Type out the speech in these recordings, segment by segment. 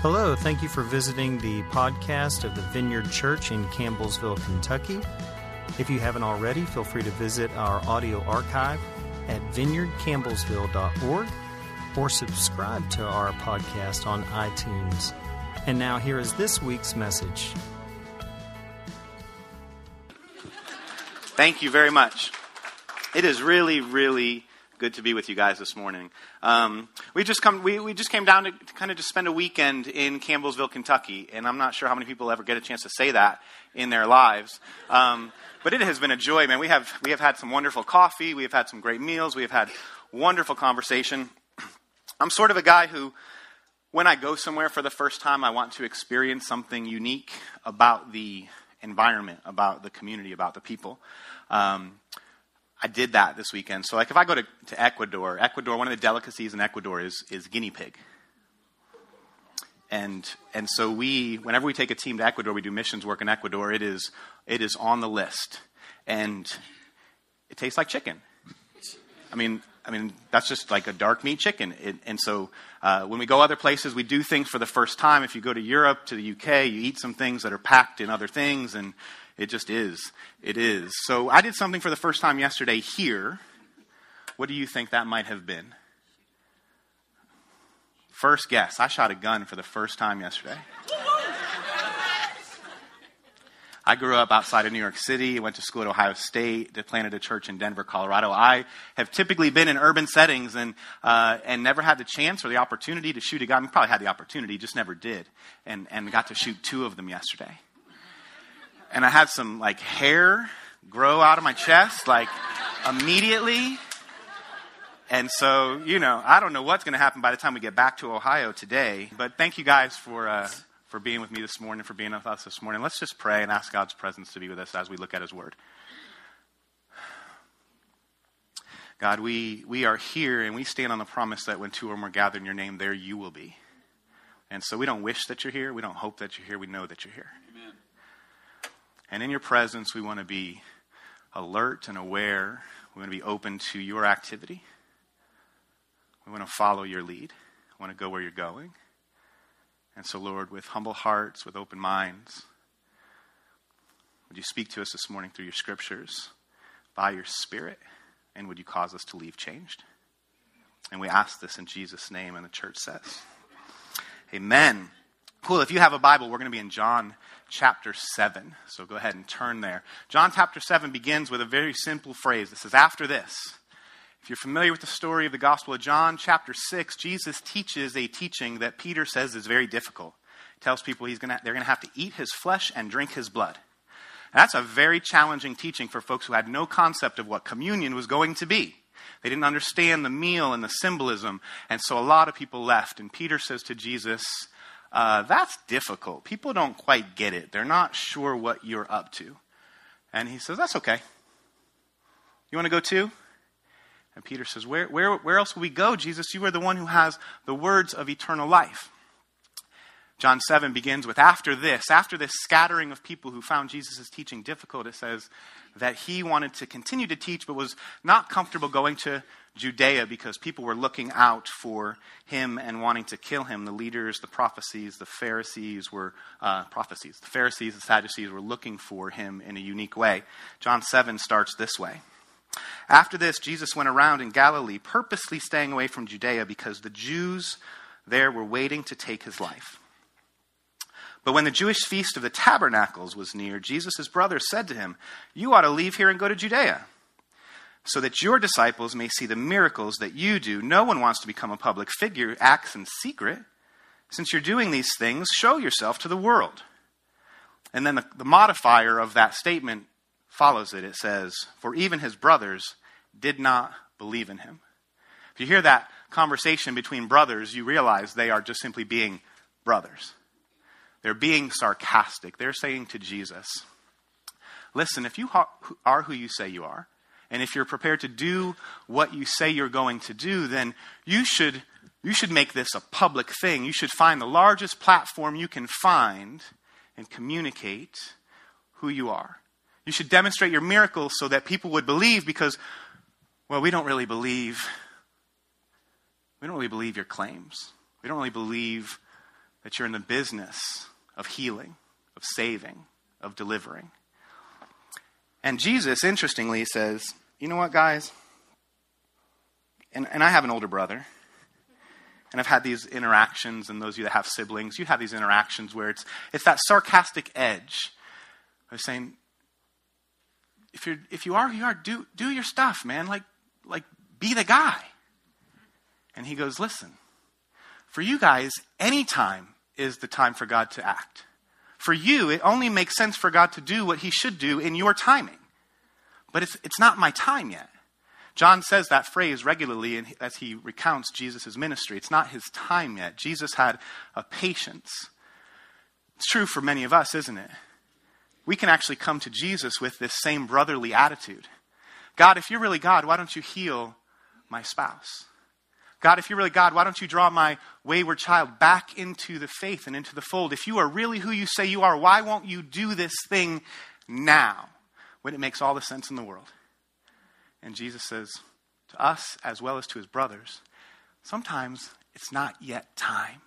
Hello, thank you for visiting the podcast of the Vineyard Church in Campbellsville, Kentucky. If you haven't already, feel free to visit our audio archive at vineyardcampbellsville.org or subscribe to our podcast on iTunes. And now, here is this week's message. Thank you very much. It is really, really good to be with you guys this morning. Um, we just come, we, we just came down to kind of just spend a weekend in Campbellsville, Kentucky, and I'm not sure how many people ever get a chance to say that in their lives. Um, but it has been a joy, man. We have we have had some wonderful coffee, we have had some great meals, we have had wonderful conversation. I'm sort of a guy who, when I go somewhere for the first time, I want to experience something unique about the environment, about the community, about the people. Um, I did that this weekend. So, like, if I go to, to Ecuador, Ecuador, one of the delicacies in Ecuador is, is guinea pig. And, and so we, whenever we take a team to Ecuador, we do missions work in Ecuador, it is, it is on the list. And it tastes like chicken. I mean, I mean, that's just like a dark meat chicken. It, and so uh, when we go other places, we do things for the first time. If you go to Europe, to the UK, you eat some things that are packed in other things, and it just is. It is. So I did something for the first time yesterday here. What do you think that might have been? First guess. I shot a gun for the first time yesterday. I grew up outside of New York City, went to school at Ohio State, planted a church in Denver, Colorado. I have typically been in urban settings and, uh, and never had the chance or the opportunity to shoot a gun. I probably had the opportunity, just never did. And, and got to shoot two of them yesterday. And I had some like hair grow out of my chest, like immediately. And so, you know, I don't know what's going to happen by the time we get back to Ohio today. But thank you guys for, uh, for being with me this morning, for being with us this morning. Let's just pray and ask God's presence to be with us as we look at His Word. God, we, we are here and we stand on the promise that when two or more gather in your name, there you will be. And so we don't wish that you're here. We don't hope that you're here. We know that you're here. And in your presence, we want to be alert and aware. We want to be open to your activity. We want to follow your lead. We want to go where you're going. And so, Lord, with humble hearts, with open minds, would you speak to us this morning through your scriptures, by your Spirit, and would you cause us to leave changed? And we ask this in Jesus' name, and the church says, Amen. Cool. If you have a Bible, we're going to be in John chapter 7. So go ahead and turn there. John chapter 7 begins with a very simple phrase. It says, After this. If you're familiar with the story of the Gospel of John, chapter 6, Jesus teaches a teaching that Peter says is very difficult. He tells people he's gonna, they're going to have to eat his flesh and drink his blood. That's a very challenging teaching for folks who had no concept of what communion was going to be. They didn't understand the meal and the symbolism, and so a lot of people left. And Peter says to Jesus, uh, That's difficult. People don't quite get it, they're not sure what you're up to. And he says, That's okay. You want to go too? And Peter says, where, where, where else will we go, Jesus? You are the one who has the words of eternal life. John 7 begins with after this, after this scattering of people who found Jesus' teaching difficult, it says that he wanted to continue to teach but was not comfortable going to Judea because people were looking out for him and wanting to kill him. The leaders, the prophecies, the Pharisees were uh, prophecies. The Pharisees, the Sadducees were looking for him in a unique way. John 7 starts this way. After this, Jesus went around in Galilee, purposely staying away from Judea because the Jews there were waiting to take his life. But when the Jewish feast of the tabernacles was near, Jesus' brothers said to him, You ought to leave here and go to Judea, so that your disciples may see the miracles that you do. No one wants to become a public figure, acts in secret. Since you're doing these things, show yourself to the world. And then the, the modifier of that statement follows it. It says, For even his brothers did not believe in him. If you hear that conversation between brothers, you realize they are just simply being brothers. They're being sarcastic. They're saying to Jesus, Listen, if you are who you say you are, and if you're prepared to do what you say you're going to do, then you should, you should make this a public thing. You should find the largest platform you can find and communicate who you are. You should demonstrate your miracles so that people would believe because, well, we don't really believe. We don't really believe your claims. We don't really believe that you're in the business of healing, of saving, of delivering. And Jesus, interestingly, says, You know what, guys? And, and I have an older brother. And I've had these interactions, and those of you that have siblings, you have these interactions where it's, it's that sarcastic edge of saying, if, you're, if you are who you are, do, do your stuff, man. Like, like, be the guy. And he goes, listen, for you guys, any time is the time for God to act. For you, it only makes sense for God to do what he should do in your timing. But it's, it's not my time yet. John says that phrase regularly as he recounts Jesus' ministry. It's not his time yet. Jesus had a patience. It's true for many of us, isn't it? We can actually come to Jesus with this same brotherly attitude. God, if you're really God, why don't you heal my spouse? God, if you're really God, why don't you draw my wayward child back into the faith and into the fold? If you are really who you say you are, why won't you do this thing now when it makes all the sense in the world? And Jesus says to us, as well as to his brothers, sometimes it's not yet time.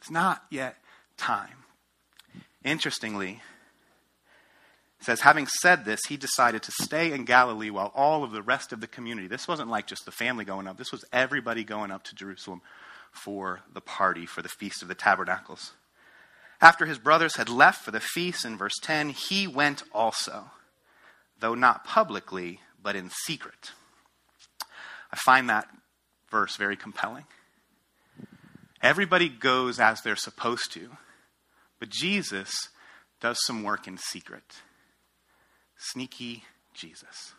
It's not yet time. Interestingly, it says, having said this, he decided to stay in Galilee while all of the rest of the community, this wasn't like just the family going up, this was everybody going up to Jerusalem for the party, for the Feast of the Tabernacles. After his brothers had left for the feast, in verse 10, he went also, though not publicly, but in secret. I find that verse very compelling. Everybody goes as they're supposed to, but Jesus does some work in secret. Sneaky Jesus.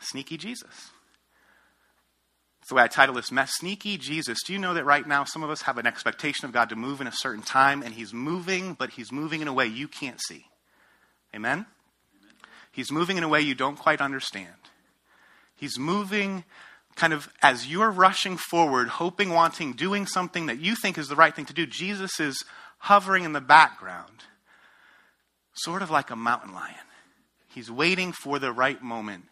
Sneaky Jesus. That's the way I title this mess. Sneaky Jesus. Do you know that right now some of us have an expectation of God to move in a certain time, and He's moving, but He's moving in a way you can't see? Amen? He's moving in a way you don't quite understand. He's moving kind of as you're rushing forward, hoping, wanting, doing something that you think is the right thing to do. Jesus is hovering in the background, sort of like a mountain lion. He's waiting for the right moment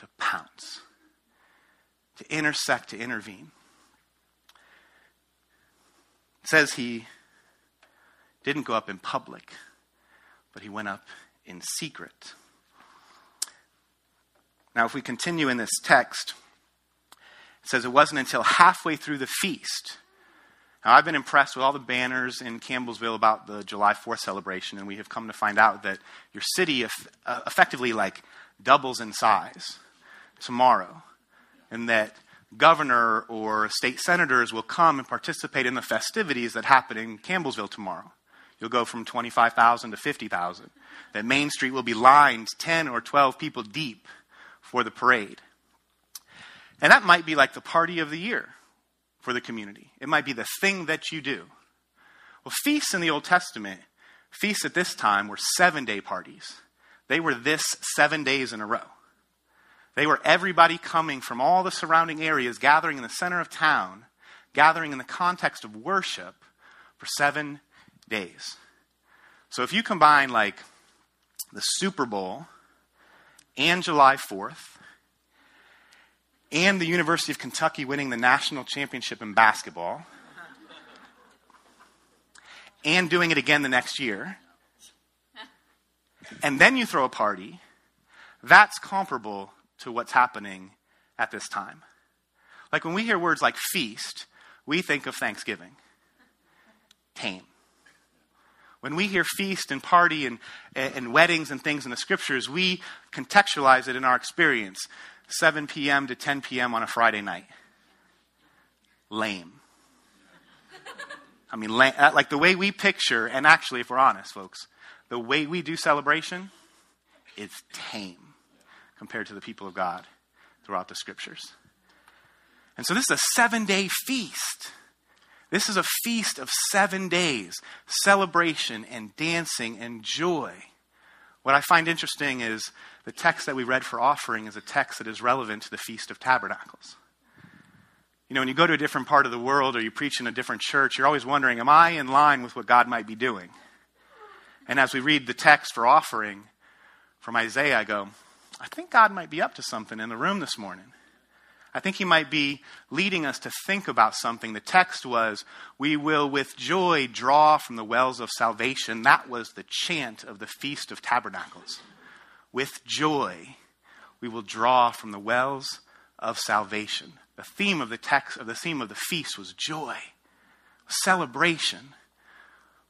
to pounce, to intersect, to intervene. It says he didn't go up in public, but he went up in secret. Now, if we continue in this text, it says it wasn't until halfway through the feast. Now, I've been impressed with all the banners in Campbellsville about the July 4th celebration, and we have come to find out that your city uh, effectively like doubles in size tomorrow, and that governor or state senators will come and participate in the festivities that happen in Campbellsville tomorrow. You'll go from 25,000 to 50,000. That Main Street will be lined 10 or 12 people deep for the parade. And that might be like the party of the year for the community. It might be the thing that you do. Well, feasts in the Old Testament, feasts at this time were seven day parties. They were this seven days in a row. They were everybody coming from all the surrounding areas, gathering in the center of town, gathering in the context of worship for seven days. So if you combine like the Super Bowl and July 4th, and the University of Kentucky winning the national championship in basketball, and doing it again the next year, and then you throw a party, that's comparable to what's happening at this time. Like when we hear words like feast, we think of Thanksgiving. Tame. When we hear feast and party and, and weddings and things in the scriptures, we contextualize it in our experience 7 p.m. to 10 p.m. on a Friday night. Lame. I mean, uh, like the way we picture, and actually, if we're honest, folks, the way we do celebration is tame compared to the people of God throughout the scriptures. And so, this is a seven day feast. This is a feast of seven days, celebration and dancing and joy. What I find interesting is the text that we read for offering is a text that is relevant to the Feast of Tabernacles. You know, when you go to a different part of the world or you preach in a different church, you're always wondering, am I in line with what God might be doing? And as we read the text for offering from Isaiah, I go, I think God might be up to something in the room this morning. I think he might be leading us to think about something. The text was, We will with joy draw from the wells of salvation. That was the chant of the Feast of Tabernacles. With joy, we will draw from the wells of salvation. The theme of the text, of the theme of the feast was joy, celebration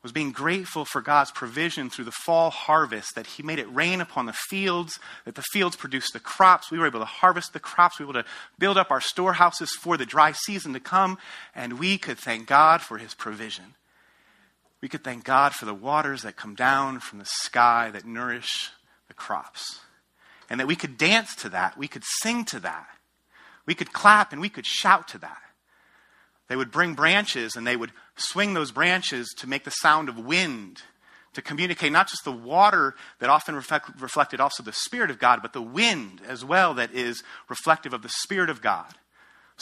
was being grateful for God's provision through the fall harvest, that He made it rain upon the fields, that the fields produced the crops. We were able to harvest the crops. We were able to build up our storehouses for the dry season to come, and we could thank God for His provision. We could thank God for the waters that come down from the sky that nourish the crops. And that we could dance to that. We could sing to that. We could clap and we could shout to that. They would bring branches and they would swing those branches to make the sound of wind, to communicate not just the water that often reflect, reflected also the Spirit of God, but the wind as well that is reflective of the Spirit of God.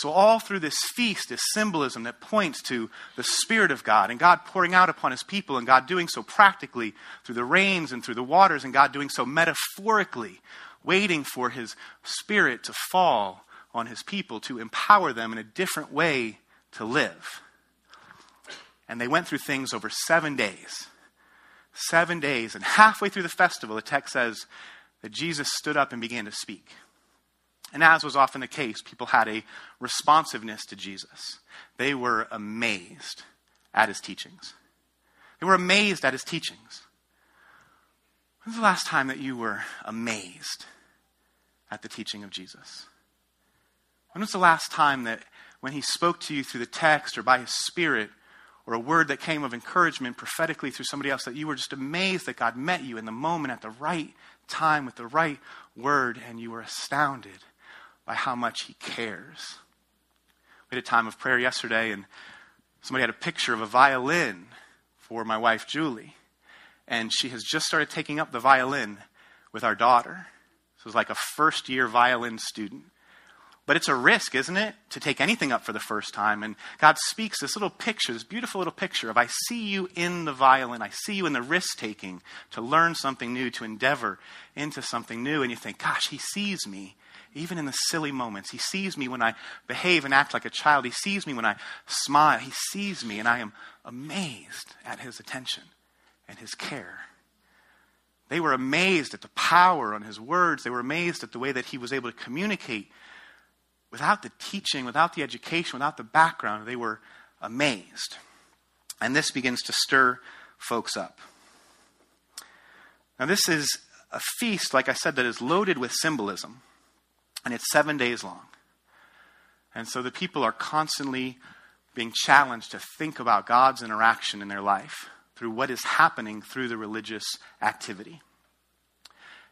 So, all through this feast is symbolism that points to the Spirit of God and God pouring out upon His people, and God doing so practically through the rains and through the waters, and God doing so metaphorically, waiting for His Spirit to fall on His people to empower them in a different way to live. And they went through things over seven days. Seven days. And halfway through the festival, the text says that Jesus stood up and began to speak. And as was often the case, people had a responsiveness to Jesus. They were amazed at his teachings. They were amazed at his teachings. When's the last time that you were amazed at the teaching of Jesus? When was the last time that when he spoke to you through the text or by his spirit or a word that came of encouragement prophetically through somebody else that you were just amazed that God met you in the moment at the right time with the right word and you were astounded by how much he cares. We had a time of prayer yesterday and somebody had a picture of a violin for my wife Julie and she has just started taking up the violin with our daughter. So it's like a first year violin student. But it's a risk, isn't it, to take anything up for the first time? And God speaks this little picture, this beautiful little picture of I see you in the violin. I see you in the risk taking to learn something new, to endeavor into something new. And you think, gosh, he sees me even in the silly moments. He sees me when I behave and act like a child. He sees me when I smile. He sees me, and I am amazed at his attention and his care. They were amazed at the power on his words. They were amazed at the way that he was able to communicate without the teaching, without the education, without the background, they were amazed. And this begins to stir folks up. Now, this is a feast, like I said, that is loaded with symbolism, and it's seven days long. And so the people are constantly being challenged to think about God's interaction in their life through what is happening through the religious activity.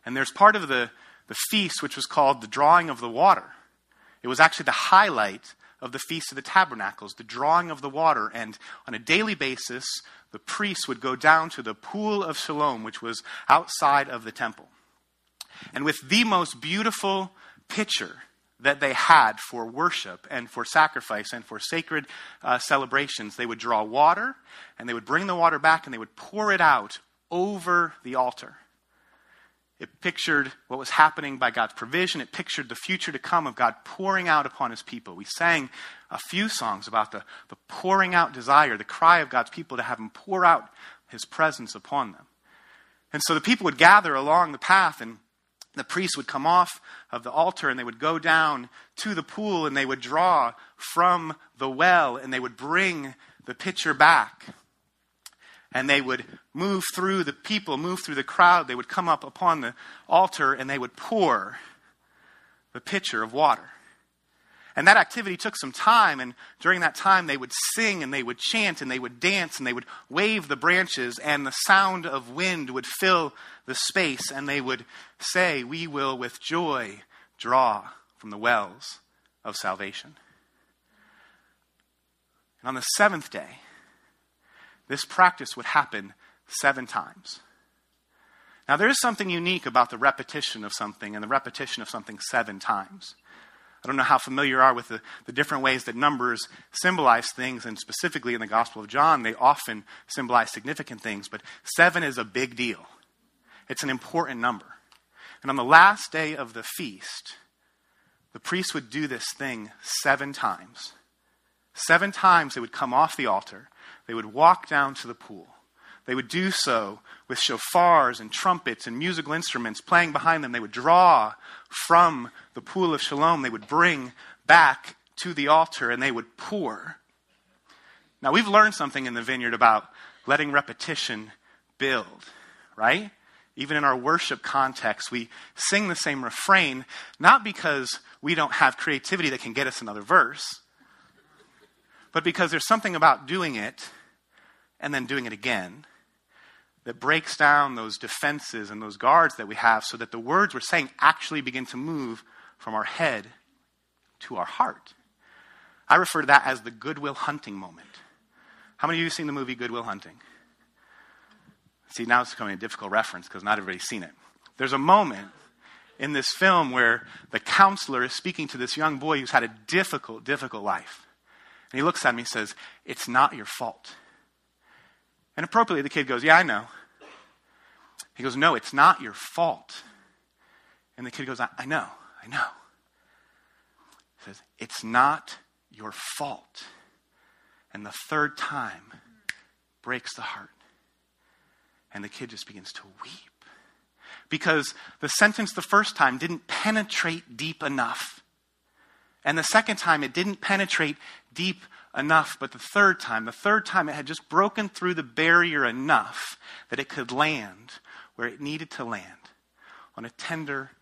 And there's part of the, the feast which was called the drawing of the water. It was actually the highlight of the Feast of the Tabernacles, the drawing of the water. And on a daily basis, the priests would go down to the pool of Siloam, which was outside of the temple. And with the most beautiful picture that they had for worship and for sacrifice and for sacred uh, celebrations, they would draw water and they would bring the water back and they would pour it out over the altar. It pictured what was happening by God's provision. It pictured the future to come of God pouring out upon his people. We sang a few songs about the, the pouring out desire, the cry of God's people to have him pour out his presence upon them. And so the people would gather along the path, and the priests would come off of the altar and they would go down to the pool and they would draw from the well and they would bring the pitcher back and they would move through the people, move through the crowd. They would come up upon the altar and they would pour the pitcher of water. And that activity took some time, and during that time, they would sing and they would chant and they would dance and they would wave the branches, and the sound of wind would fill the space, and they would say, We will with joy draw from the wells of salvation. And on the seventh day, this practice would happen seven times. Now, there is something unique about the repetition of something and the repetition of something seven times. I don't know how familiar you are with the, the different ways that numbers symbolize things, and specifically in the Gospel of John, they often symbolize significant things, but seven is a big deal. It's an important number. And on the last day of the feast, the priests would do this thing seven times. Seven times they would come off the altar, they would walk down to the pool. They would do so with shofars and trumpets and musical instruments playing behind them. They would draw from the pool of Siloam. They would bring back to the altar and they would pour. Now, we've learned something in the vineyard about letting repetition build, right? Even in our worship context, we sing the same refrain, not because we don't have creativity that can get us another verse, but because there's something about doing it and then doing it again that breaks down those defenses and those guards that we have so that the words we're saying actually begin to move from our head to our heart. I refer to that as the goodwill hunting moment. How many of you have seen the movie Good Will Hunting? See, now it's becoming a difficult reference because not everybody's seen it. There's a moment in this film where the counselor is speaking to this young boy who's had a difficult, difficult life. And he looks at me and says, It's not your fault. And appropriately, the kid goes, Yeah, I know. He goes, No, it's not your fault. And the kid goes, I, I know, I know. He says, It's not your fault. And the third time breaks the heart. And the kid just begins to weep. Because the sentence the first time didn't penetrate deep enough. And the second time it didn't penetrate deep enough, but the third time, the third time it had just broken through the barrier enough that it could land where it needed to land on a tender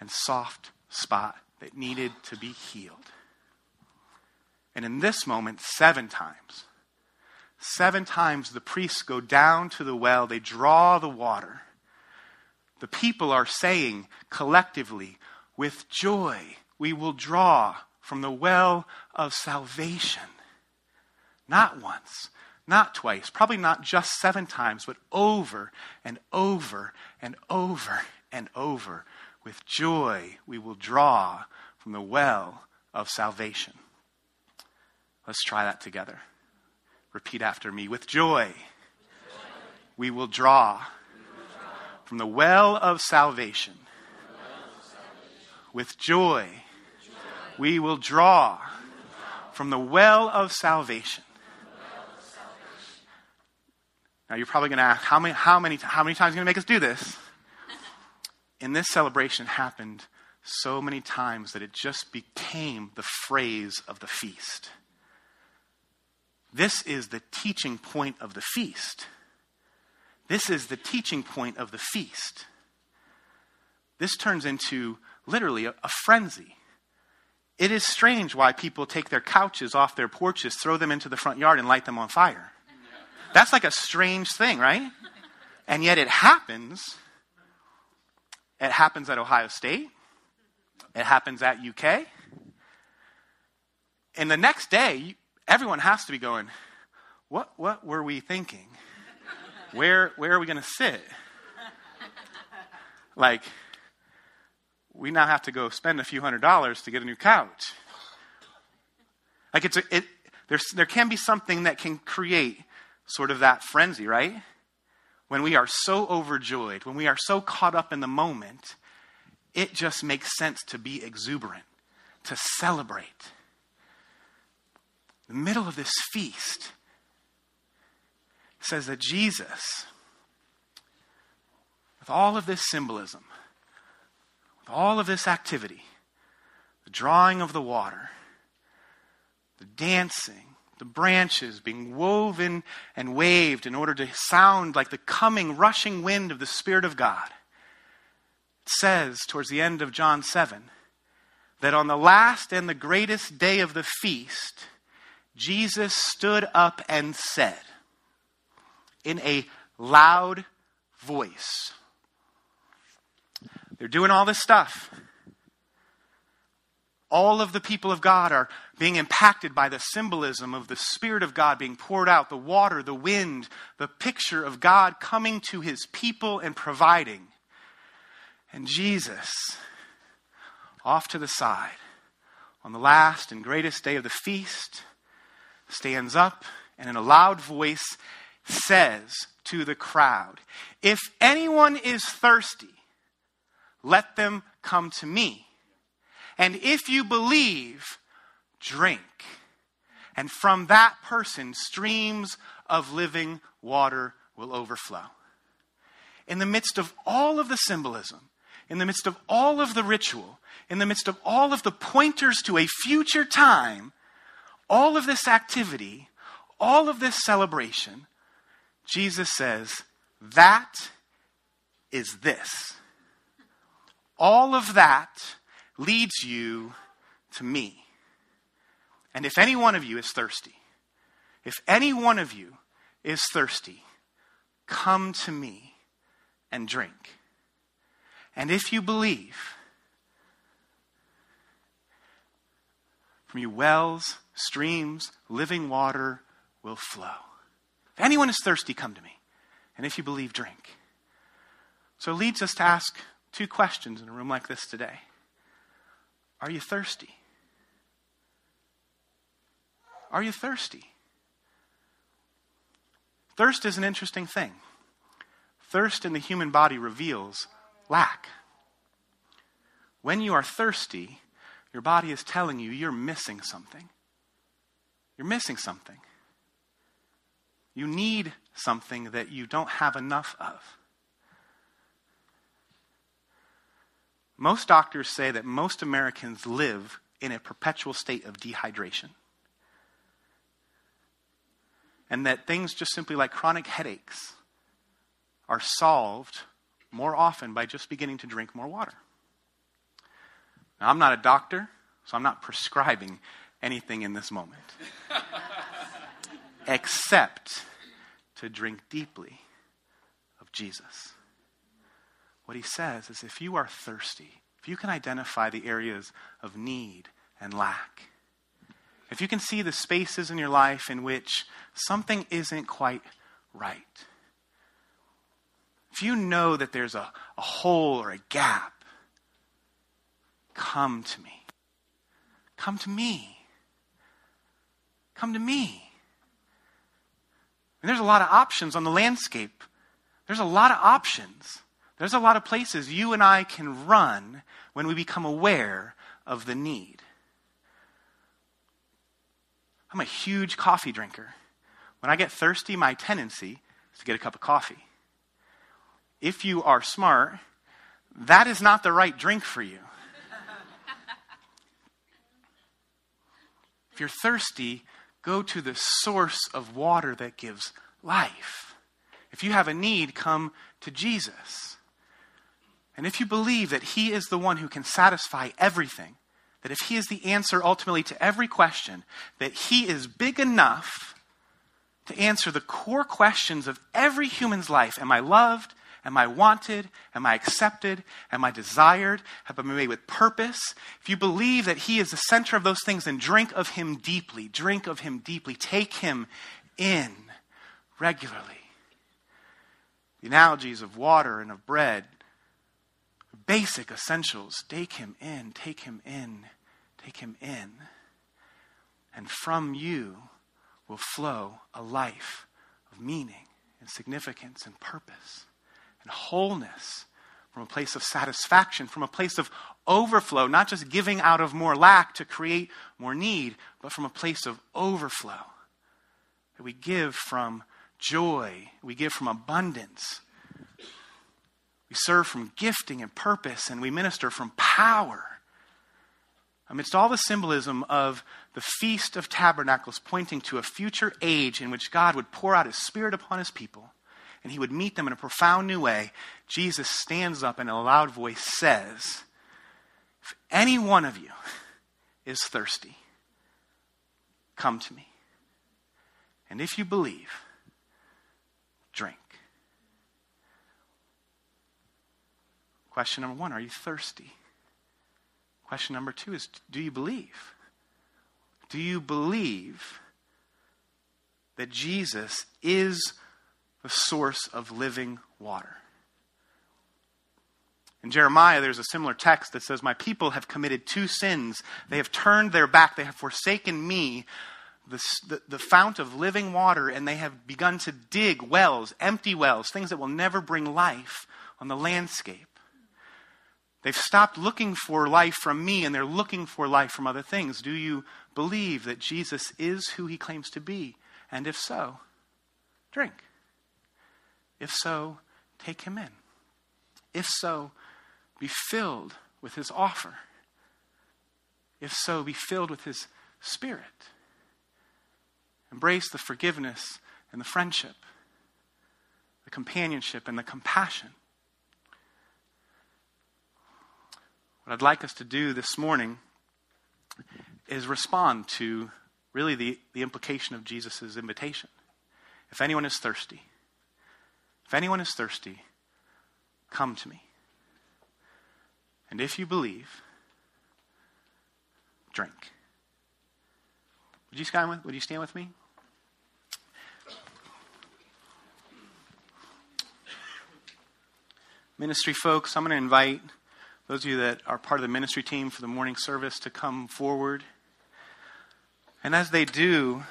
and soft spot that needed to be healed. And in this moment, seven times, seven times the priests go down to the well, they draw the water. The people are saying collectively, with joy, we will draw from the well of salvation. Not once, not twice, probably not just seven times, but over and over and over and over. With joy, we will draw from the well of salvation. Let's try that together. Repeat after me. With joy, we will draw from the well of salvation. With joy, we will draw from the well of salvation. Now you're probably going to ask, how many, how many, how many times are you going to make us do this? And this celebration happened so many times that it just became the phrase of the feast. This is the teaching point of the feast. This is the teaching point of the feast. This turns into literally a, a, frenzy. It is strange why people take their couches off their porches, throw them into the front yard, and light them on fire. That's like a strange thing, right? And yet it happens. It happens at Ohio State. It happens at UK. And the next day, everyone has to be going, what, what were we thinking? Where, where are we going to sit? Like, we now have to go spend a few hundred dollars to get a new couch. Like, it's a, it, there's, there can be something that can create sort of that frenzy, right? When we are so overjoyed, when we are so caught up in the moment, it just makes sense to be exuberant, to celebrate the middle of this feast says that Jesus, with all of this symbolism, with all of this activity, the drawing of the water, the dancing, the branches being woven and waved in order to sound like the coming, rushing wind of the Spirit of God, it says towards the end of John 7 that on the last and the greatest day of the feast, Jesus stood up and said in a loud voice, They're doing all this stuff. All of the people of God are being impacted by the symbolism of the Spirit of God being poured out, the water, the wind, the picture of God coming to his people and providing. And Jesus, off to the side, on the last and greatest day of the feast, stands up and in a loud voice says to the crowd, If anyone is thirsty, let them come to me And if you believe, drink. And from that person, streams of living water will overflow. In the midst of all of the symbolism, in the midst of all of the ritual, in the midst of all of the pointers to a future time, all of this activity, all of this celebration, Jesus says, that is this. All of that leads you to me. And if any one of you is thirsty, if any one of you is thirsty, come to me and drink. And if you believe, from you wells, streams, living water will flow. If anyone is thirsty, come to me. And if you believe, drink. So it leads us to ask two questions in a room like this today Are you thirsty? Are you thirsty? Thirst is an interesting thing. Thirst in the human body reveals lack. When you are thirsty, your body is telling you you're missing something. You're missing something. You need something that you don't have enough of. Most doctors say that most Americans live in a perpetual state of dehydration. And that things just simply like chronic headaches are solved more often by just beginning to drink more water. Now, I'm not a doctor, so I'm not prescribing anything in this moment, except to drink deeply of Jesus. What he says is if you are thirsty, if you can identify the areas of need and lack, if you can see the spaces in your life in which something isn't quite right, if you know that there's a, a hole or a gap, come to me. Come to me. Come to me. And there's a lot of options on the landscape. There's a lot of options. There's a lot of places you and I can run when we become aware of the need. I'm a huge coffee drinker. When I get thirsty, my tendency is to get a cup of coffee. If you are smart, that is not the right drink for you. if you're thirsty, go to the source of water that gives life. If you have a need, come to Jesus. And if you believe that He is the one who can satisfy everything, that if He is the answer ultimately to every question, that He is big enough to answer the core questions of every human's life Am I loved? Am I wanted? Am I accepted? Am I desired? Have I been made with purpose? If you believe that He is the center of those things, then drink of Him deeply. Drink of Him deeply. Take Him in regularly. The analogies of water and of bread basic essentials. Take him in, take him in, take him in. And from you will flow a life of meaning and significance and purpose and wholeness from a place of satisfaction, from a place of overflow, not just giving out of more lack to create more need, but from a place of overflow. That we give from joy, we give from abundance, we serve from gifting and purpose, and we minister from power. Amidst all the symbolism of the Feast of Tabernacles pointing to a future age in which God would pour out his Spirit upon his people and he would meet them in a profound new way, Jesus stands up and in a loud voice says, If any one of you is thirsty, come to me. And if you believe, drink. Question number one Are you thirsty? Question number two is Do you believe? Do you believe that Jesus is the source of living water? In Jeremiah, there's a similar text that says, My people have committed two sins. They have turned their back. They have forsaken me, the, the, the, fount of living water, and they have begun to dig wells, empty wells, things that will never bring life on the landscape. They've stopped looking for life from me and they're looking for life from other things. Do you believe that Jesus is who he claims to be? And if so, drink. If so, take him in. If so, be filled with his offer. If so, be filled with his spirit. Embrace the forgiveness and the friendship, the companionship and the compassion. What I'd like us to do this morning is respond to really the, the implication of Jesus' invitation. If anyone is thirsty, if anyone is thirsty, come to me. And if you believe, drink. Would you stand with, would you stand with me? Ministry folks, I'm going to invite those of you that are part of the ministry team for the morning service to come forward. And as they do,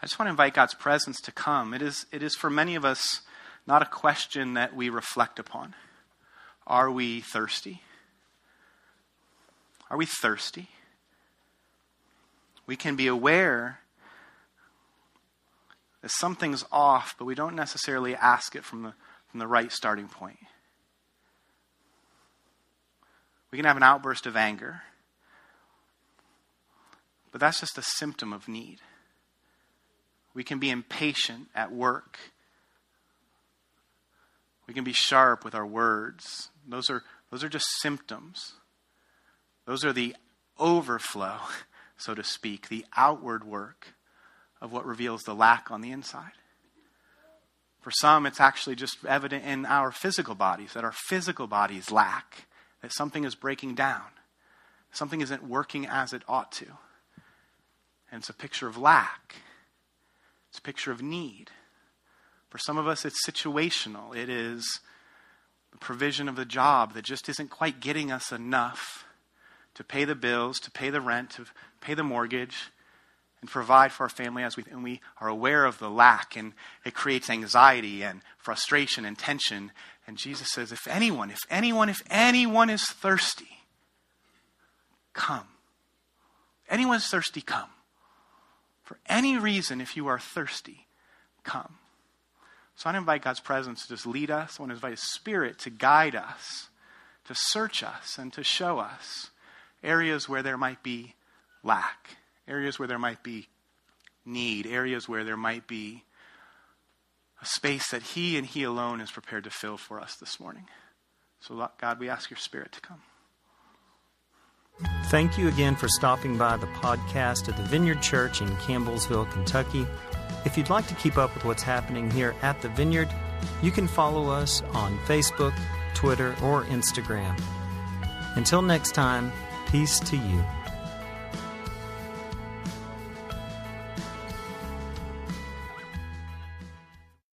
I just want to invite God's presence to come. It is, it is for many of us not a question that we reflect upon. Are we thirsty? Are we thirsty? We can be aware that something's off, but we don't necessarily ask it from the, from the right starting point. We can have an outburst of anger, but that's just a symptom of need. We can be impatient at work. We can be sharp with our words. Those are, those are just symptoms. Those are the overflow, so to speak, the outward work of what reveals the lack on the inside. For some, it's actually just evident in our physical bodies, that our physical bodies lack, that something is breaking down, something isn't working as it ought to. And it's a picture of lack, it's a picture of need. For some of us, it's situational. It is the provision of the job that just isn't quite getting us enough to pay the bills, to pay the rent, to pay the mortgage, and provide for our family as we and we are aware of the lack and it creates anxiety and frustration and tension. And Jesus says if anyone if anyone if anyone is thirsty come. Anyone is thirsty come. For any reason if you are thirsty come. So I invite God's presence to just lead us. I want to invite his spirit to guide us to search us and to show us areas where there might be lack areas where there might be need, areas where there might be a space that He and He alone is prepared to fill for us this morning. So, God, we ask your Spirit to come. Thank you again for stopping by the podcast at the Vineyard Church in Campbellsville, Kentucky. If you'd like to keep up with what's happening here at the Vineyard, you can follow us on Facebook, Twitter, or Instagram. Until next time, peace to you.